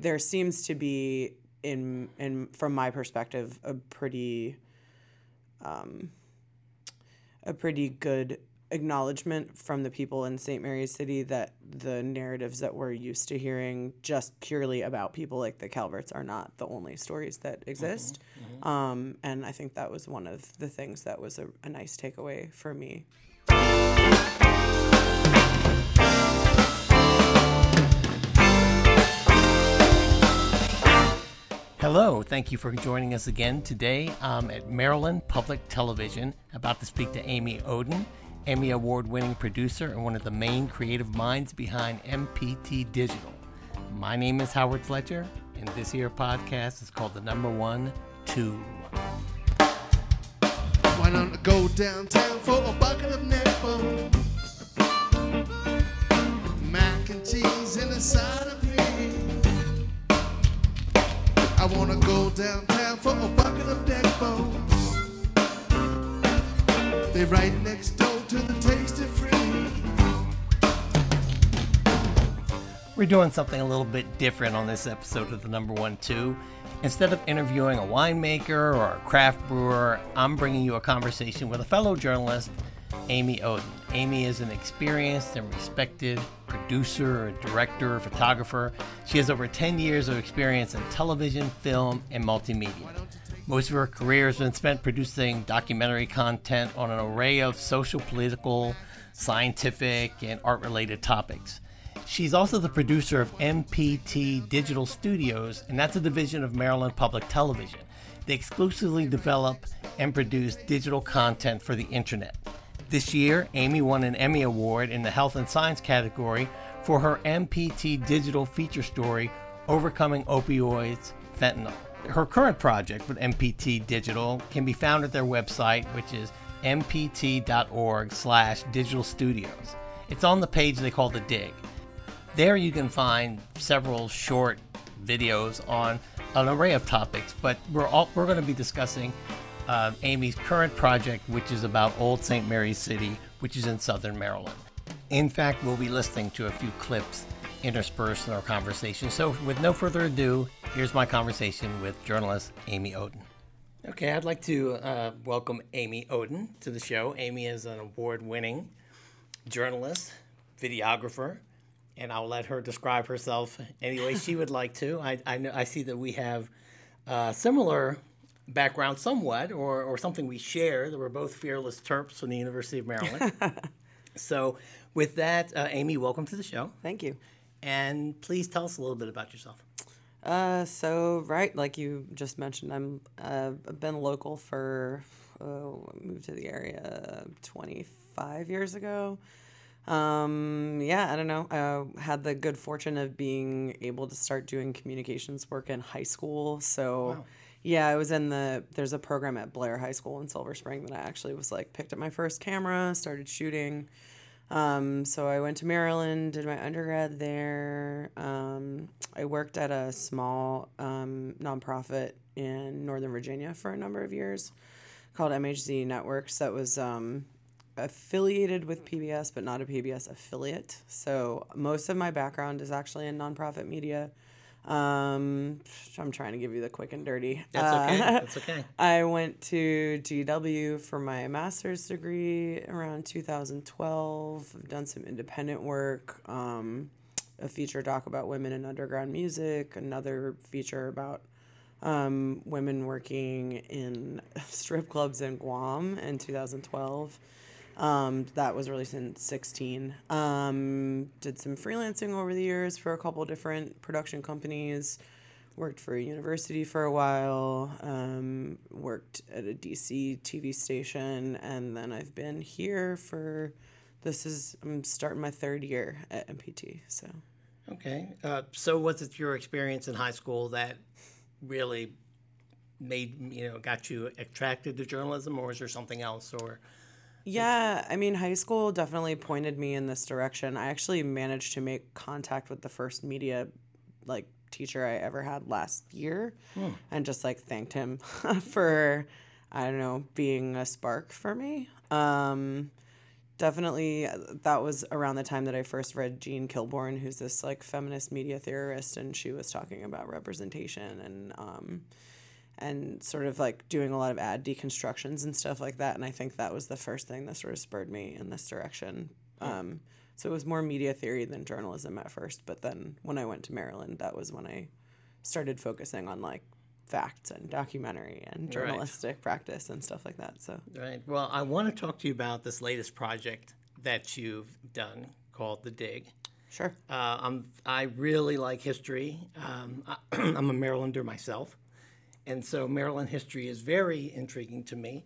there seems to be in in from my perspective a pretty um, a pretty good acknowledgement from the people in St. Mary's City that the narratives that we're used to hearing just purely about people like the Calverts are not the only stories that exist. Mm-hmm, mm-hmm. Um, and I think that was one of the things that was a, a nice takeaway for me. Hello, thank you for joining us again today um, at Maryland Public Television. About to speak to Amy Oden, Emmy Award winning producer and one of the main creative minds behind MPT Digital. My name is Howard Fletcher, and this here podcast is called The Number One Two. Why I go downtown for a bucket of netball? Mac and cheese and a side of Wanna go downtown for a bucket of deck bones. They're right next door to the Tasty Free. We're doing something a little bit different on this episode of the number one two. Instead of interviewing a winemaker or a craft brewer, I'm bringing you a conversation with a fellow journalist, Amy Oden. Amy is an experienced and respected producer, director, photographer. She has over 10 years of experience in television, film, and multimedia. Most of her career has been spent producing documentary content on an array of social, political, scientific, and art related topics. She's also the producer of MPT Digital Studios, and that's a division of Maryland Public Television. They exclusively develop and produce digital content for the internet. This year, Amy won an Emmy Award in the Health and Science category for her MPT digital feature story, Overcoming Opioids Fentanyl. Her current project with MPT Digital can be found at their website, which is mpt.org slash digital studios. It's on the page they call The Dig. There you can find several short videos on an array of topics, but we're all, we're going to be discussing uh, Amy's current project, which is about Old St. Mary's City, which is in southern Maryland. In fact, we'll be listening to a few clips interspersed in our conversation. So, with no further ado, here's my conversation with journalist Amy Oden. Okay, I'd like to uh, welcome Amy Oden to the show. Amy is an award winning journalist, videographer, and I'll let her describe herself any way she would like to. I, I, know, I see that we have uh, similar background somewhat, or, or something we share, that we're both fearless Terps from the University of Maryland. so, with that, uh, Amy, welcome to the show. Thank you. And please tell us a little bit about yourself. Uh, so right, like you just mentioned, I'm uh, I've been local for uh, moved to the area 25 years ago. Um, yeah, I don't know. I had the good fortune of being able to start doing communications work in high school. So. Wow yeah, I was in the there's a program at Blair High School in Silver Spring that I actually was like picked up my first camera, started shooting. Um, so I went to Maryland, did my undergrad there. Um, I worked at a small um, nonprofit in Northern Virginia for a number of years called MHZ Networks that was um, affiliated with PBS, but not a PBS affiliate. So most of my background is actually in nonprofit media. Um, I'm trying to give you the quick and dirty. That's okay. Uh, That's okay. I went to GW for my master's degree around 2012. I've done some independent work. Um, a feature doc about women in underground music. Another feature about um, women working in strip clubs in Guam in 2012. Um, that was released in 16. Um, did some freelancing over the years for a couple different production companies. Worked for a university for a while. Um, worked at a DC TV station, and then I've been here for. This is I'm starting my third year at MPT. So. Okay. Uh, so was it your experience in high school that really made you know got you attracted to journalism, or was there something else, or? Yeah, I mean, high school definitely pointed me in this direction. I actually managed to make contact with the first media like teacher I ever had last year hmm. and just like thanked him for I don't know, being a spark for me. Um definitely uh, that was around the time that I first read Jean Kilbourne, who's this like feminist media theorist, and she was talking about representation and um, and sort of like doing a lot of ad deconstructions and stuff like that. And I think that was the first thing that sort of spurred me in this direction. Um, so it was more media theory than journalism at first, but then when I went to Maryland, that was when I started focusing on like facts and documentary and journalistic practice and stuff like that. So Right. Well, I want to talk to you about this latest project that you've done called The Dig. sure. Uh, I'm, I really like history. Um, I, I'm a Marylander myself. And so Maryland history is very intriguing to me.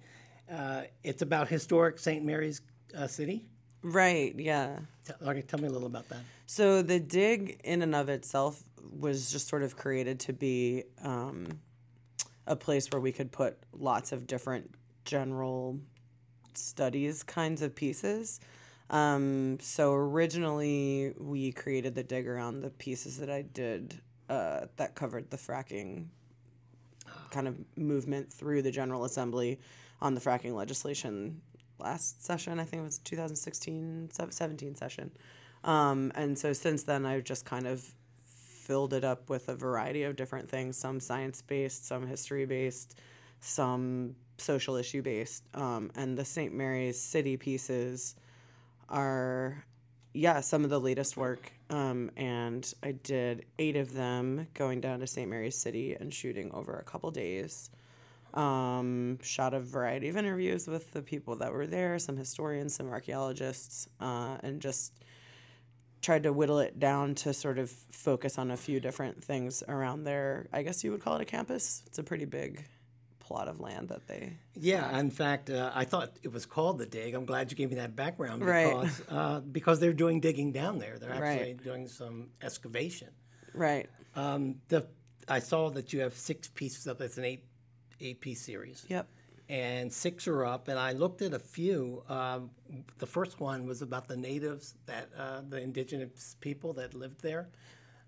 Uh, it's about historic St. Mary's uh, City. Right. Yeah. T- okay, tell me a little about that. So the dig in and of itself was just sort of created to be um, a place where we could put lots of different general studies kinds of pieces. Um, so originally we created the dig around the pieces that I did uh, that covered the fracking kind of movement through the General Assembly on the fracking legislation last session. I think it was 2016, 17 session. Um, and so since then, I've just kind of filled it up with a variety of different things some science based, some history based, some social issue based. Um, and the St. Mary's City pieces are, yeah, some of the latest work. Um, and I did eight of them going down to St. Mary's City and shooting over a couple days. Um, shot a variety of interviews with the people that were there, some historians, some archaeologists, uh, and just tried to whittle it down to sort of focus on a few different things around there. I guess you would call it a campus. It's a pretty big plot of land that they. Yeah, in fact, uh, I thought it was called the dig. I'm glad you gave me that background Right. because uh, because they're doing digging down there. They're actually Right. doing some excavation. Right. Um, the I saw that you have six pieces up. It's an eight eight piece series. Yep. and six are up. And I looked at a few. Um, the first one was about the natives, that uh, the indigenous people that lived there.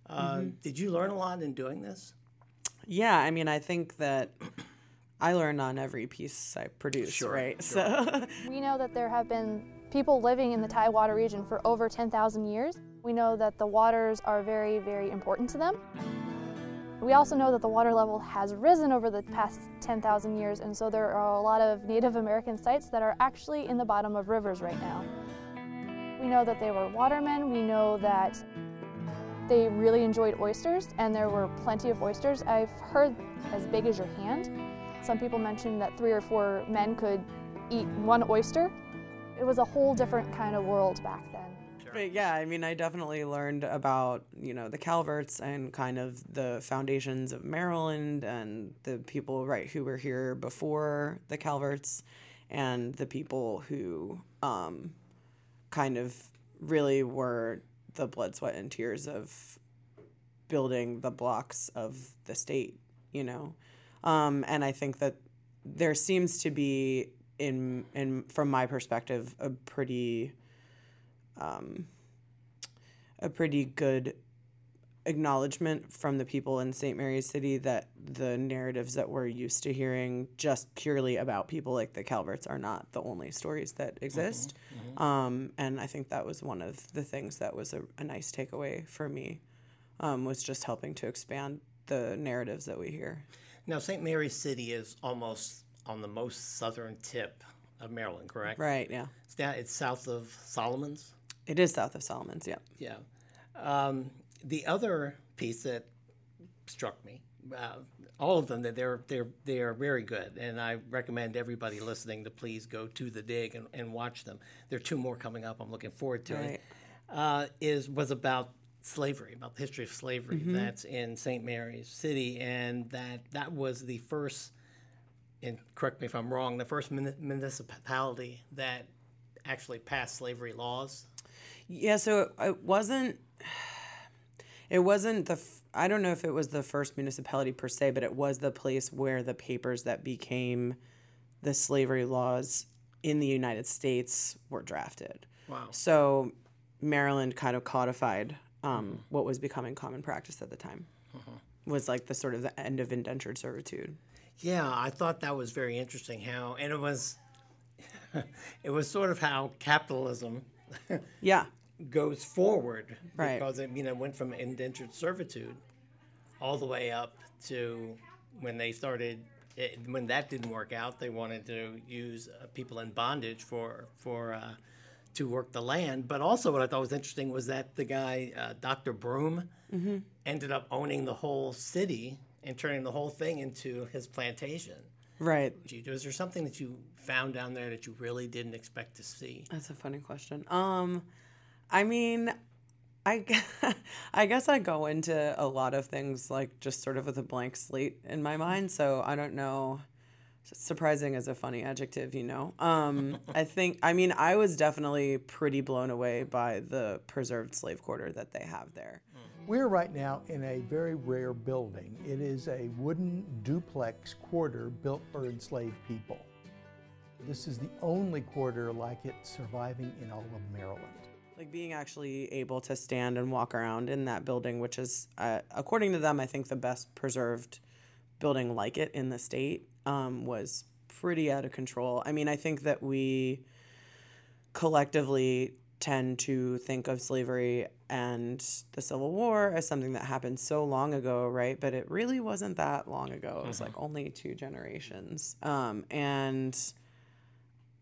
Uh, Mm-hmm. Did you learn a lot in doing this? Yeah, I mean, I think that I learn on every piece I produce, Sure, right? So, We know that there have been people living in the Tidewater region for over 10,000 years. We know that the waters are very, very important to them. We also know that the water level has risen over the past 10,000 years, and so there are a lot of Native American sites that are actually in the bottom of rivers right now. We know that they were watermen. We know that they really enjoyed oysters, and there were plenty of oysters. I've heard as big as your hand. Some people mentioned that three or four men could eat one oyster. It was a whole different kind of world back then. but yeah, I mean, I definitely learned about, you know, the Calverts and kind of the foundations of Maryland and the people, right, who were here before the Calverts and the people who um, kind of really were the blood, sweat, and tears of building the blocks of the state, you know. Um, and I think that there seems to be in in from my perspective a pretty um, a pretty good acknowledgement from the people in St. Mary's City that the narratives that we're used to hearing just purely about people like the Calverts are not the only stories that exist. Um, and I think that was one of the things that was a, a nice takeaway for me um, was just helping to expand the narratives that we hear. Now, St. Mary's City is almost on the most southern tip of Maryland, correct? Right, yeah. It's, down, it's south of Solomons. It is south of Solomons, yeah. Yeah. Um, the other piece that struck me, uh, all of them, that they're they're they are very good, and I recommend everybody listening to please go to the dig and, and watch them. There are two more coming up. I'm looking forward to Right. it. Uh, is was about slavery, about the history of slavery mm-hmm. that's in St. Mary's City, and that that was the first. And correct me if I'm wrong. The first muni- municipality that actually passed slavery laws. Yeah, so it wasn't. It wasn't the. f- I don't know if it was the first municipality per se, but it was the place where the papers that became the slavery laws in the United States were drafted. Wow. So Maryland kind of codified um, what was becoming common practice at the time. Was like the sort of the end of indentured servitude. Yeah, I thought that was very interesting how, and it was, it was sort of how capitalism Yeah. goes forward Right. because it you know went from indentured servitude all the way up to when they started it, when that didn't work out they wanted to use uh, people in bondage for for uh, to work the land but also what I thought was interesting was that the guy uh, Dr. Brome ended up owning the whole city and turning the whole thing into his plantation. Right. Was there something that you found down there that you really didn't expect to see? That's a funny question. Um, I mean, I, I guess I go into a lot of things like just sort of with a blank slate in my mind. So I don't know. Surprising is a funny adjective, you know. Um, I think. I mean, I was definitely pretty blown away by the preserved slave quarter that they have there. We're right now in a very rare building. It is a wooden duplex quarter built for enslaved people. This is the only quarter like it surviving in all of Maryland. Like being actually able to stand and walk around in that building, which is, uh, according to them, I think the best preserved building like it in the state, um, was pretty out of control. I mean, I think that we collectively tend to think of slavery and the Civil War as something that happened so long ago, right? But it really wasn't that long ago. It was like only two generations. Um, and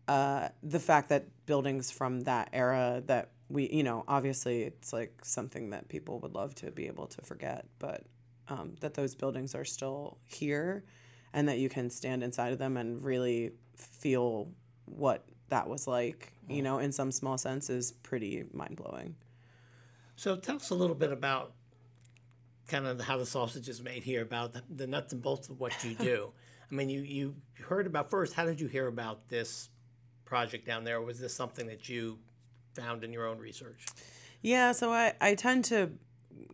uh, the fact that buildings from that era that we, you know, obviously it's like something that people would love to be able to forget, but um, that those buildings are still here and that you can stand inside of them and really feel what that was like, you know, in some small sense is pretty mind blowing. So tell us a little bit about kind of how the sausage is made here, about the, the nuts and bolts of what you do. I mean, you, you heard about first, how did you hear about this project down there? Was this something that you found in your own research? Yeah, so I, I tend to,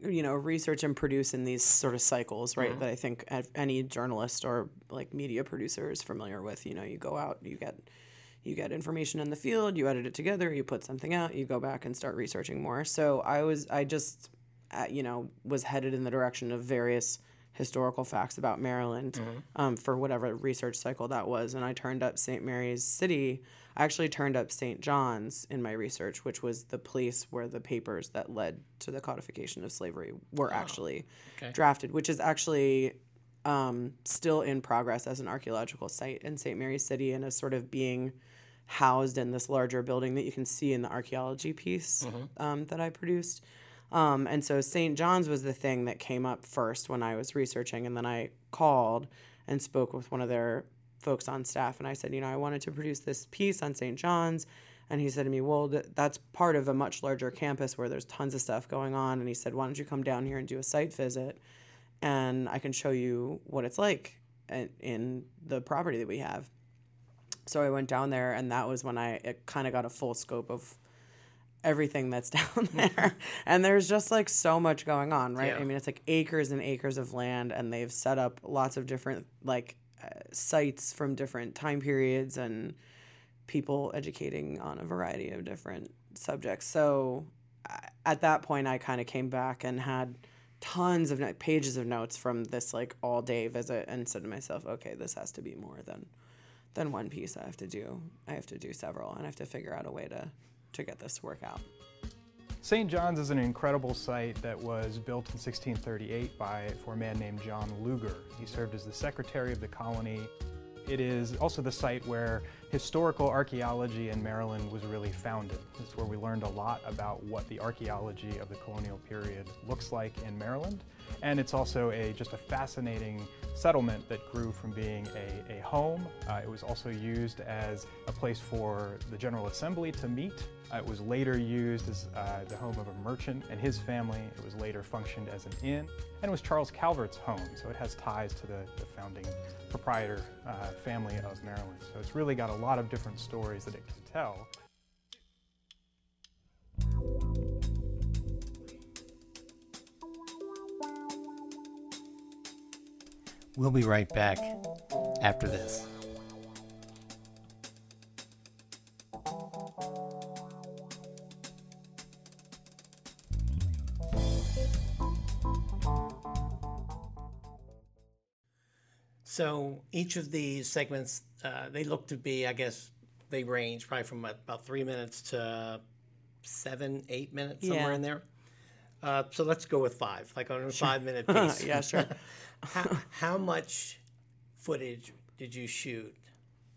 you know, research and produce in these sort of cycles, right? That I think any journalist or like media producer is familiar with. You know, you go out, you get, you get information in the field, you edit it together, you put something out, you go back and start researching more. So I was, I just, uh, you know, was headed in the direction of various historical facts about Maryland um, for whatever research cycle that was, and I turned up St. Mary's City. I actually turned up St. John's in my research, which was the place where the papers that led to the codification of slavery were actually okay. drafted, which is actually um, still in progress as an archaeological site in St. Mary's City and is sort of being housed in this larger building that you can see in the archaeology piece um, that I produced. Um, and so St. John's was the thing that came up first when I was researching, and then I called and spoke with one of their folks on staff, and I said, you know, I wanted to produce this piece on St. John's, and he said to me, well, th- that's part of a much larger campus where there's tons of stuff going on, and he said, why don't you come down here and do a site visit, and I can show you what it's like in, in the property that we have. So I went down there, and that was when I kind of got a full scope of everything that's down there. and there's just like so much going on, right? Yeah. I mean, it's like acres and acres of land, and they've set up lots of different like sites from different time periods and people educating on a variety of different subjects. So at that point, I kind of came back and had tons of pages of notes from this like all day visit and said to myself, okay, this has to be more than than one piece. I have to do. I have to do several, and I have to figure out a way to to get this to work out. St. John's is an incredible site that was built in 1638 by for a man named John Lewger. He served as the secretary of the colony. It is also the site where historical archaeology in Maryland was really founded. It's where we learned a lot about what the archaeology of the colonial period looks like in Maryland. And it's also a just a fascinating settlement that grew from being a, a home. Uh, it was also used as a place for the General Assembly to meet. Uh, it was later used as uh, the home of a merchant and his family. It was later functioned as an inn. And it was Charles Calvert's home, so it has ties to the, the founding proprietor uh, family of Maryland. So it's really got a lot of different stories that it can tell. We'll be right back after this. Each of these segments, uh, they look to be, I guess, they range probably from about three minutes to seven, eight minutes, somewhere Yeah. in there. Uh, so let's go with five, like on a five minute piece. yeah, sure. how, how much footage did you shoot,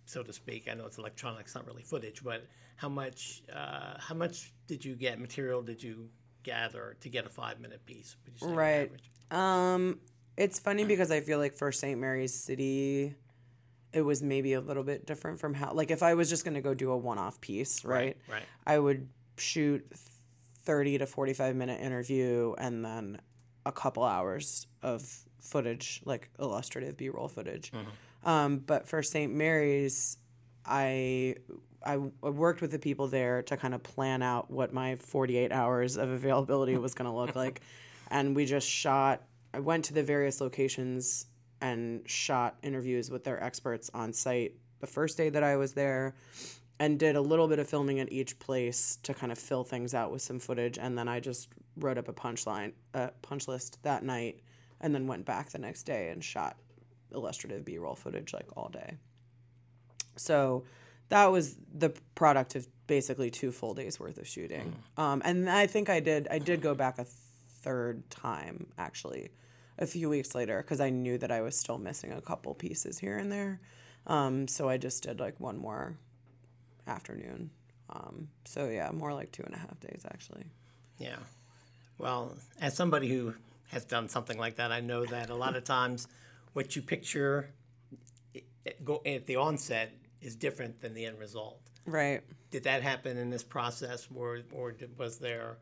so to speak? I know it's electronics, not really footage, but how much uh, how much did you get material did you gather to get a five minute piece? Would you say Right. Um, it's funny because I feel like for St. Mary's City, it was maybe a little bit different from how like if I was just gonna go do a one-off piece, right? right. I would shoot thirty to forty-five minute interview and then a couple hours of footage, like illustrative B-roll footage. Um, but for St. Mary's, I I I worked with the people there to kind of plan out what my 48 hours of availability was going to look like. And we just shot, I went to the various locations and shot interviews with their experts on site the first day that I was there and did a little bit of filming at each place to kind of fill things out with some footage. And then I just wrote up a punchline, a punch list that night and then went back the next day and shot illustrative B-roll footage like all day. So that was the product of basically two full days worth of shooting. Um, and I think I did I did go back a third time actually a few weeks later because I knew that I was still missing a couple pieces here and there. Um, so I just did like one more afternoon. Um, so yeah, more like two and a half days actually. Yeah. Well, as somebody who has done something like that, I know that a lot of times what you picture go at the onset is different than the end result. Right. Did that happen in this process, or or did, was there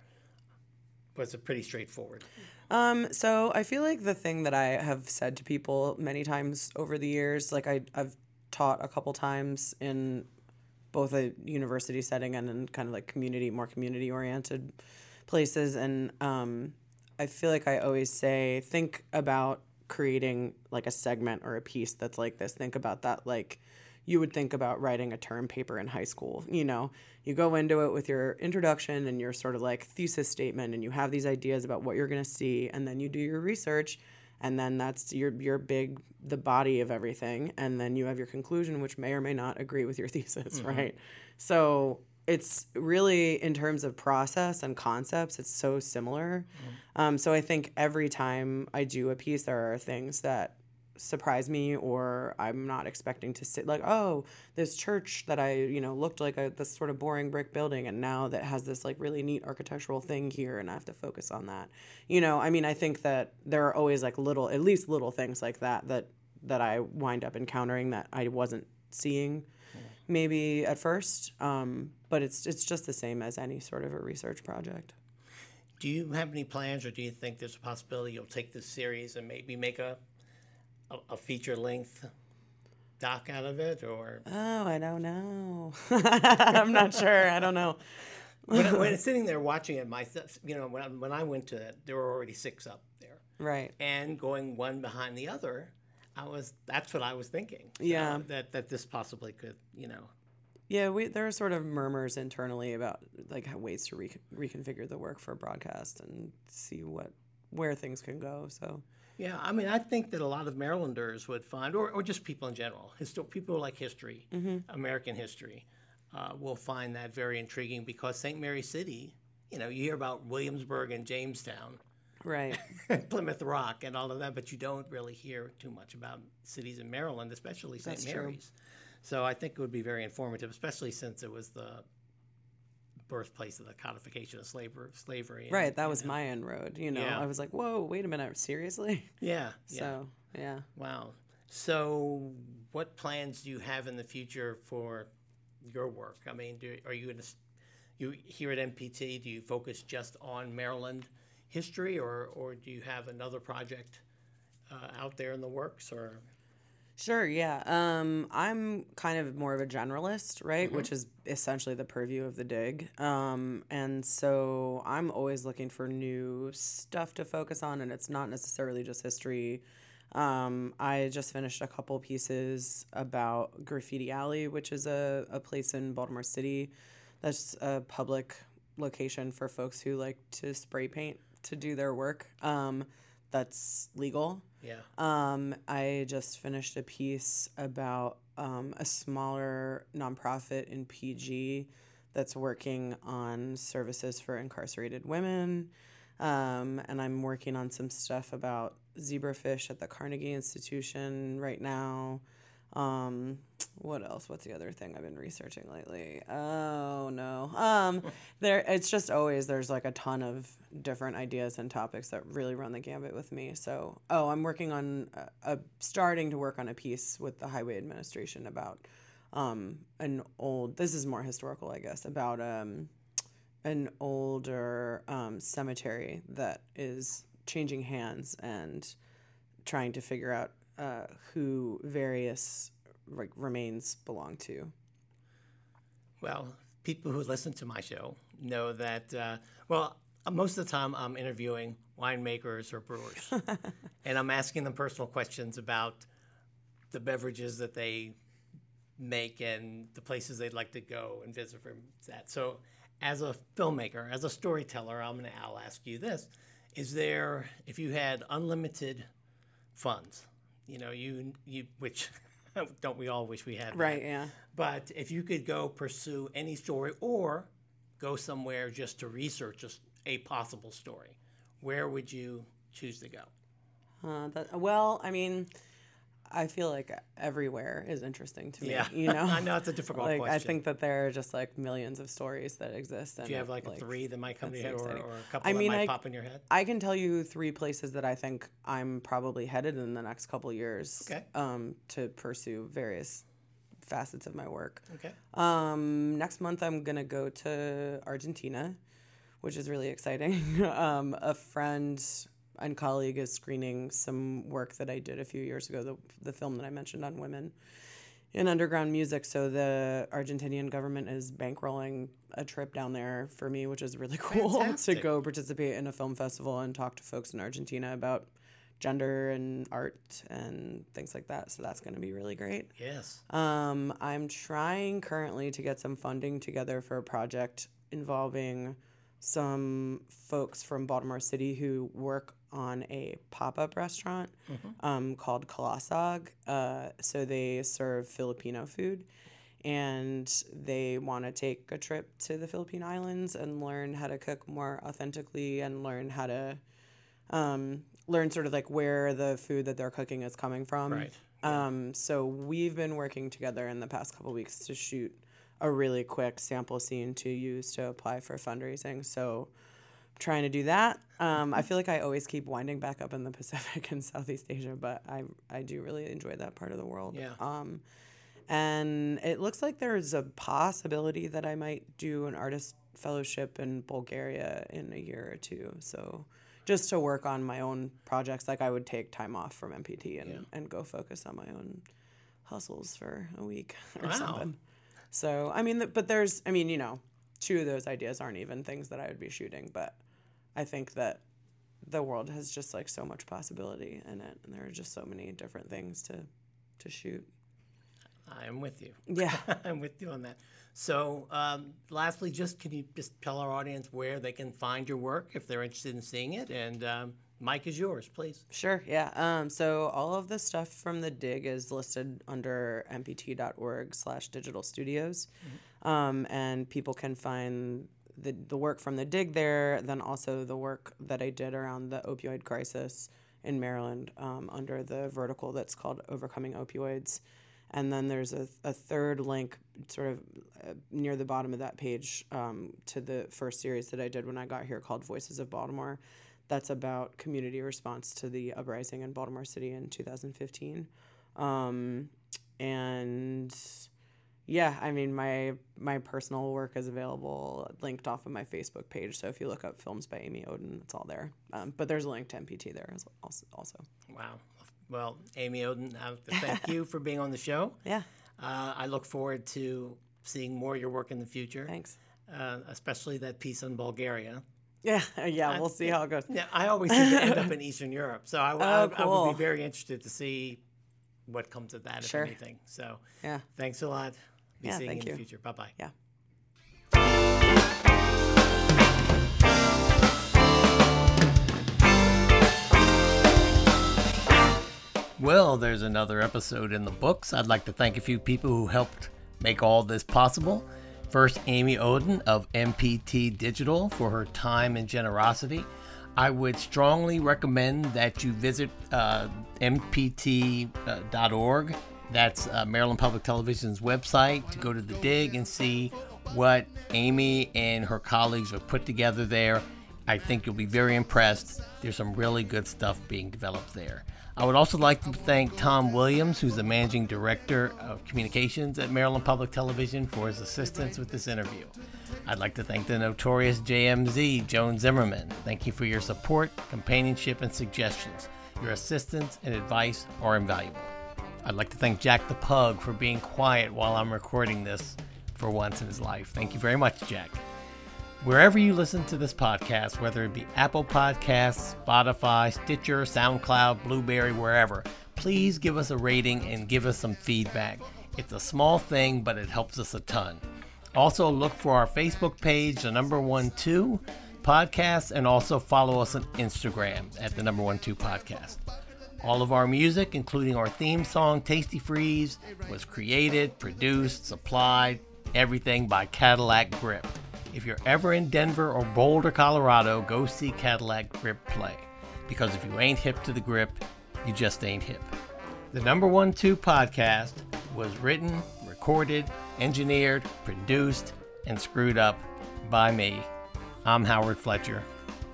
was pretty straightforward? Um, so I feel like the thing that I have said to people many times over the years, like I, I've taught a couple times in both a university setting and in kind of like community, more community oriented places. And um, I feel like I always say, think about creating like a segment or a piece that's like this. Think about that like you would think about writing a term paper in high school. You know, you go into it with your introduction and your sort of like thesis statement, and you have these ideas about what you're going to see, and then you do your research, and then that's your your big the body of everything, and then you have your conclusion, which may or may not agree with your thesis, right? So it's really in terms of process and concepts, it's so similar. Um, so I think every time I do a piece, there are things that surprise me or I'm not expecting to sit like oh this church that I you know looked like a this sort of boring brick building and now that has this like really neat architectural thing here and I have to focus on that. You know I mean I think that there are always like little at least little things like that that that I wind up encountering that I wasn't seeing maybe at first um, but it's it's just the same as any sort of a research project. Do you have any plans, or do you think there's a possibility you'll take this series and maybe make a a, a feature length doc out of it, or? Oh I don't know. I'm not sure. I don't know. When, I, when I'm sitting there watching it myself, you know, when I, when I went to it, there were already six up there, right. And going one behind the other, I was that's what I was thinking. uh, Yeah. that that this possibly could, you know, Yeah, we there are sort of murmurs internally about like how ways to re- reconfigure the work for broadcast and see what where things can go. So Yeah, I mean, I think that a lot of Marylanders would find, or, or just people in general, histo- people who like history, American history, uh, will find that very intriguing because St. Mary City, you know, you hear about Williamsburg and Jamestown, right, Plymouth Rock, and all of that, but you don't really hear too much about cities in Maryland, especially St. That's true. Mary's. So I think it would be very informative, especially since it was the birthplace of the codification of slavery. slavery and, right. That was know. my inroad. You know, Yeah. I was like, whoa, wait a minute, seriously? Yeah, yeah. So yeah. Wow. So, what plans do you have in the future for your work? I mean, do, are you in a, you here at MPT? Do you focus just on Maryland history, or or do you have another project uh, out there in the works? Or Sure, yeah. Um, I'm kind of more of a generalist, right? Which is essentially the purview of the dig. Um, and so I'm always looking for new stuff to focus on, and it's not necessarily just history. Um, I just finished a couple pieces about Graffiti Alley, which is a, a place in Baltimore City that's a public location for folks who like to spray paint to do their work. Um, that's legal. Yeah. Um, I just finished a piece about um, a smaller nonprofit in PG that's working on services for incarcerated women. Um, and I'm working on some stuff about zebrafish at the Carnegie Institution right now. Um, what else? What's the other thing I've been researching lately? Oh no. Um, there. It's just always there's like a ton of different ideas and topics that really run the gambit with me. So, oh, I'm working on a, a starting to work on a piece with the Highway Administration about um, an old. This is more historical, I guess, about um, an older um, cemetery that is changing hands and trying to figure out uh, who various like remains belong to. Well, people who listen to my show know that, uh, well, most of the time I'm interviewing winemakers or brewers, and I'm asking them personal questions about the beverages that they make and the places they'd like to go and visit for that. So, as a filmmaker, as a storyteller, I'm gonna I'll ask you this: Is there, if you had unlimited funds, you know, you you which don't we all wish we had, that? Right, yeah. But if you could go pursue any story or go somewhere just to research just a possible story, where would you choose to go? Uh, that, well, I mean, I feel like everywhere is interesting to me. Yeah. You know, I know it's a difficult like I think that there are just like millions of stories that exist. And Do you have it, like, three that might come to your head or, or a couple I mean, that might I- pop in your head? I can tell you three places that I think I'm probably headed in the next couple years. Okay. Um, to pursue various facets of my work. Okay. Um, next month I'm gonna go to Argentina, which is really exciting. um, a friend and colleague is screening some work that I did a few years ago, the, the film that I mentioned on women in underground music. So the Argentinian government is bankrolling a trip down there for me, which is really cool to go participate in a film festival and talk to folks in Argentina about gender and art and things like that. So that's going to be really great. Yes. Um, I'm trying currently to get some funding together for a project involving some folks from Baltimore City who work on a pop up restaurant um, called Colosog. Uh, so they serve Filipino food and they want to take a trip to the Philippine Islands and learn how to cook more authentically and learn how to um, learn sort of like where the food that they're cooking is coming from. Right. Um, so we've been working together in the past couple weeks to shoot a really quick sample scene to use to apply for fundraising. So trying to do that. Um, I feel like I always keep winding back up in the Pacific and Southeast Asia, but I I do really enjoy that part of the world. Yeah. Um, and it looks like there's a possibility that I might do an artist fellowship in Bulgaria in a year or two. So just to work on my own projects, like I would take time off from MPT and, and go focus on my own hustles for a week or Wow. something. So I mean, but there's, I mean, you know, two of those ideas aren't even things that I would be shooting, but I think that the world has just like so much possibility in it, and there are just so many different things to to shoot. I'm with you. Yeah. I'm with you on that. So, um, lastly, just can you just tell our audience where they can find your work if they're interested in seeing it? And um, Mike is yours, please. Sure, yeah. Um, so all of the stuff from the dig is listed under mpt.org slash digital studios. Um, and people can find the, the work from the dig there, then also the work that I did around the opioid crisis in Maryland um, under the vertical that's called Overcoming Opioids. And then there's a, a third link, sort of uh, near the bottom of that page, um, to the first series that I did when I got here called Voices of Baltimore. That's about community response to the uprising in Baltimore City in 2015. Um, and yeah, I mean my my personal work is available linked off of my Facebook page. So if you look up films by Amy Oden, it's all there. Um, but there's a link to MPT there as well, also. Wow. Well, Amy Oden, I thank you for being on the show. Yeah, Uh, I look forward to seeing more of your work in the future, thanks. uh, especially that piece on Bulgaria. Yeah, yeah, we'll see how it goes. Yeah, I always seem to end up in Eastern Europe, so I, I- I would be very interested to see what comes of that, if anything. So, Yeah. thanks a lot. Be Yeah, seeing thank you in you. the future. Bye bye. Yeah. Well, there's another episode in the books. I'd like to thank a few people who helped make all this possible. First, Amy Oden of MPT Digital for her time and generosity. I would strongly recommend that you visit uh, mpt.org. That's uh, Maryland Public Television's website to go to the dig and see what Amy and her colleagues have put together there. I think you'll be very impressed. There's some really good stuff being developed there. I would also like to thank Tom Williams, who's the managing director of communications at Maryland Public Television, for his assistance with this interview. I'd like to thank the notorious JMZ, Joan Zimmerman. Thank you for your support, companionship, and suggestions. Your assistance and advice are invaluable. I'd like to thank Jack the Pug for being quiet while I'm recording this for once in his life. Thank you very much, Jack. Wherever you listen to this podcast, whether it be Apple Podcasts, Spotify, Stitcher, SoundCloud, Blubrry, wherever, please give us a rating and give us some feedback. It's a small thing, but it helps us a ton. Also, look for our Facebook page, the number one two podcast, and also follow us on Instagram at the number one two podcast. All of our music, including our theme song, Tasty Freeze, was created, produced, supplied, everything by Cadillac Grip. If you're ever in Denver or Boulder, Colorado, go see Cadillac Grip play. Because if you ain't hip to the grip, you just ain't hip. The number one two podcast was written, recorded, engineered, produced, and screwed up by me. I'm Howard Fletcher.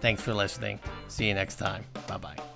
Thanks for listening. See you next time. Bye bye.